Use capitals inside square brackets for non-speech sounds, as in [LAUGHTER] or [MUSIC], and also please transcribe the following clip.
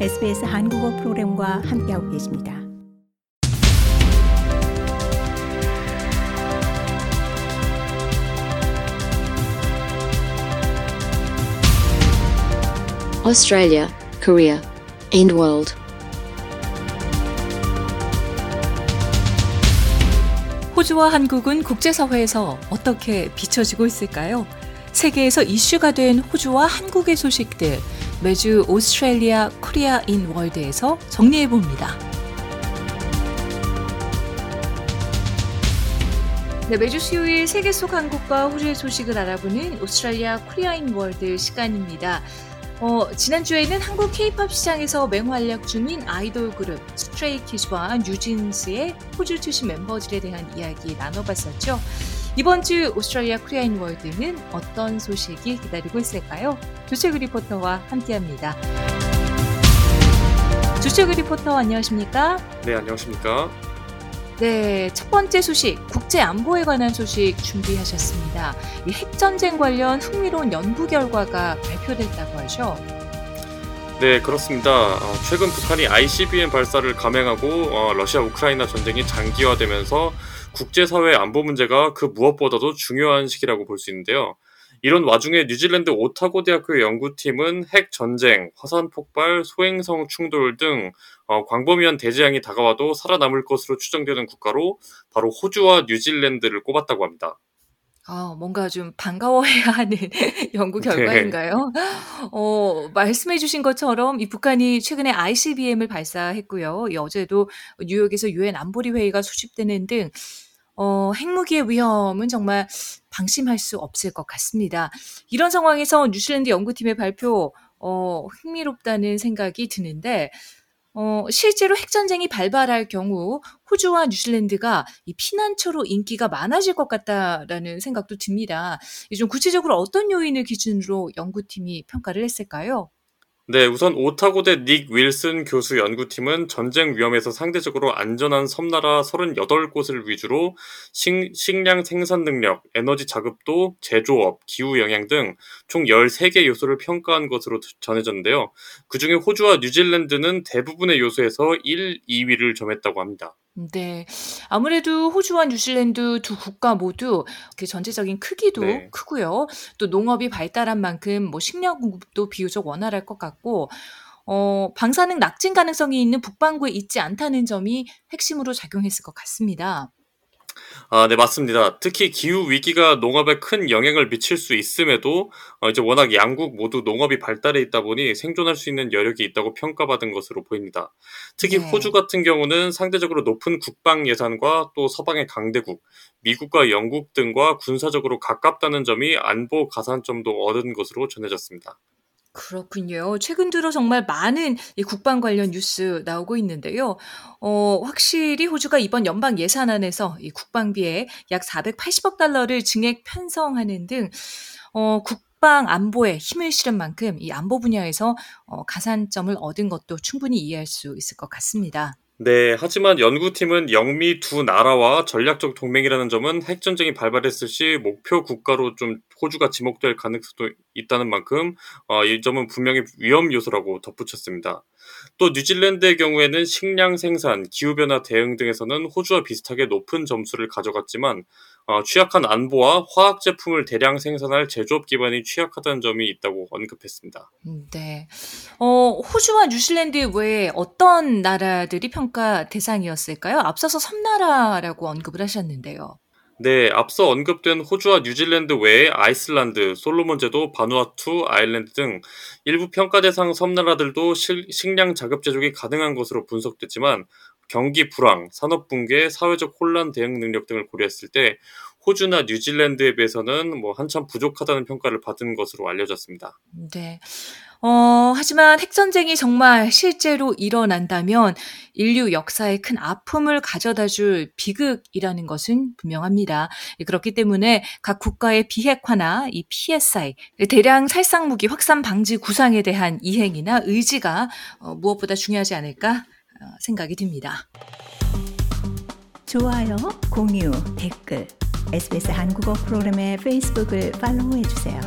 SBS 한국어 프로그램과 함께하고 계십니다. Australia, Korea, and world. 호주와 한국은 국제사회에서 어떻게 비춰지고 있을까요? 세계에서 이슈가 된 호주와 한국의 소식들 매주 Australia Korea in World에서 정리해 봅니다. 네, 매주 수요일 세계 속 한국과 호주의 소식을 알아보는 Australia Korea in World 시간입니다. 어, 지난주에는 한국 케이팝 시장에서 맹활약 중인 아이돌 그룹 스트레이키즈와 뉴진스의 호주 출신 멤버들에 대한 이야기 나눠봤었죠. 이번 주 Australia Korea in World는 어떤 소식이 기다리고 있을까요? 조채그 리포터와 함께합니다. 조채그 리포터 안녕하십니까? 네, 안녕하십니까? 네, 첫 번째 소식, 국제 안보에 관한 소식 준비하셨습니다. 이 핵전쟁 관련 흥미로운 연구 결과가 발표됐다고 하죠. 네, 그렇습니다. 어, 최근 북한이 ICBM 발사를 감행하고 어, 러시아 우크라이나 전쟁이 장기화되면서 국제사회 안보 문제가 그 무엇보다도 중요한 시기라고 볼 수 있는데요. 이런 와중에 뉴질랜드 오타고 대학교 연구팀은 핵 전쟁, 화산 폭발, 소행성 충돌 등 어, 광범위한 대재앙이 다가와도 살아남을 것으로 추정되는 국가로 바로 호주와 뉴질랜드를 꼽았다고 합니다. 아, 뭔가 좀 반가워해야 하는 [LAUGHS] 연구 네. 결과인가요? 어, 말씀해 주신 것처럼 이 북한이 최근에 ICBM을 발사했고요. 이 어제도 뉴욕에서 유엔 안보리 회의가 수집되는 등 어, 핵무기의 위험은 정말 방심할 수 없을 것 같습니다. 이런 상황에서 뉴질랜드 연구팀의 발표 어, 흥미롭다는 생각이 드는데 어, 실제로 핵전쟁이 발발할 경우 호주와 뉴질랜드가 이 피난처로 인기가 많아질 것 같다라는 생각도 듭니다. 이좀 구체적으로 어떤 요인을 기준으로 연구팀이 평가를 했을까요? 네, 우선 오타고대 닉 윌슨 교수 연구팀은 전쟁 위험에서 상대적으로 안전한 섬나라 38곳을 위주로 식, 식량 생산 능력, 에너지 자급도, 제조업, 기후 영향 등 총 13개 요소를 평가한 것으로 전해졌는데요. 그 중에 호주와 뉴질랜드는 대부분의 요소에서 1, 2위를 점했다고 합니다. 네. 아무래도 호주와 뉴질랜드 두 국가 모두 그 전체적인 크기도 네. 크고요. 또 농업이 발달한 만큼 뭐 식량 공급도 비교적 원활할 것 같고, 어, 방사능 낙진 가능성이 있는 북반구에 있지 않다는 점이 핵심으로 작용했을 것 같습니다. 아, 네, 맞습니다. 특히 기후 위기가 농업에 큰 영향을 미칠 수 있음에도 어, 이제 워낙 양국 모두 농업이 발달해 있다 보니 생존할 수 있는 여력이 있다고 평가받은 것으로 보입니다. 특히 네. 호주 같은 경우는 상대적으로 높은 국방 예산과 또 서방의 강대국, 미국과 영국 등과 군사적으로 가깝다는 점이 안보 가산점도 얻은 것으로 전해졌습니다. 그렇군요. 최근 들어 정말 많은 이 국방 관련 뉴스 나오고 있는데요. 어, 확실히 호주가 이번 연방 예산안에서 이 국방비에 약 480억 달러를 증액 편성하는 등 어, 국방 안보에 힘을 실은 만큼 이 안보 분야에서 어, 가산점을 얻은 것도 충분히 이해할 수 있을 것 같습니다. 네, 하지만 연구팀은 영미 두 나라와 전략적 동맹이라는 점은 핵전쟁이 발발했을 시 목표 국가로 좀 호주가 지목될 가능성도 있다는 만큼 어, 이 점은 분명히 위험 요소라고 덧붙였습니다. 또 뉴질랜드의 경우에는 식량 생산, 기후변화 대응 등에서는 호주와 비슷하게 높은 점수를 가져갔지만 어, 취약한 안보와 화학 제품을 대량 생산할 제조업 기반이 취약하다는 점이 있다고 언급했습니다. 음, 네. 어, 호주와 뉴질랜드 외에 어떤 나라들이 평가 대상이었을까요? 앞서서 섬나라라고 언급을 하셨는데요. 네, 앞서 언급된 호주와 뉴질랜드 외에 아이슬란드, 솔로몬 제도, 바누아투, 아일랜드 등 일부 평가 대상 섬나라들도 실- 식량 자급 제조가 가능한 것으로 분석됐지만 경기 불황, 산업 붕괴, 사회적 혼란 대응 능력 등을 고려했을 때 호주나 뉴질랜드에 비해서는 뭐 한참 부족하다는 평가를 받은 것으로 알려졌습니다. 네. 어, 하지만 핵전쟁이 정말 실제로 일어난다면 인류 역사에 큰 아픔을 가져다 줄 비극이라는 것은 분명합니다. 그렇기 때문에 각 국가의 비핵화나 이 PSI, 대량 살상 무기 확산 방지 구상에 대한 이행이나 의지가 어, 무엇보다 중요하지 않을까 어, 생각이 듭니다. 좋아요, 공유, 댓글, SBS 한국어 프로그램의 페이스북을 팔로우해 주세요.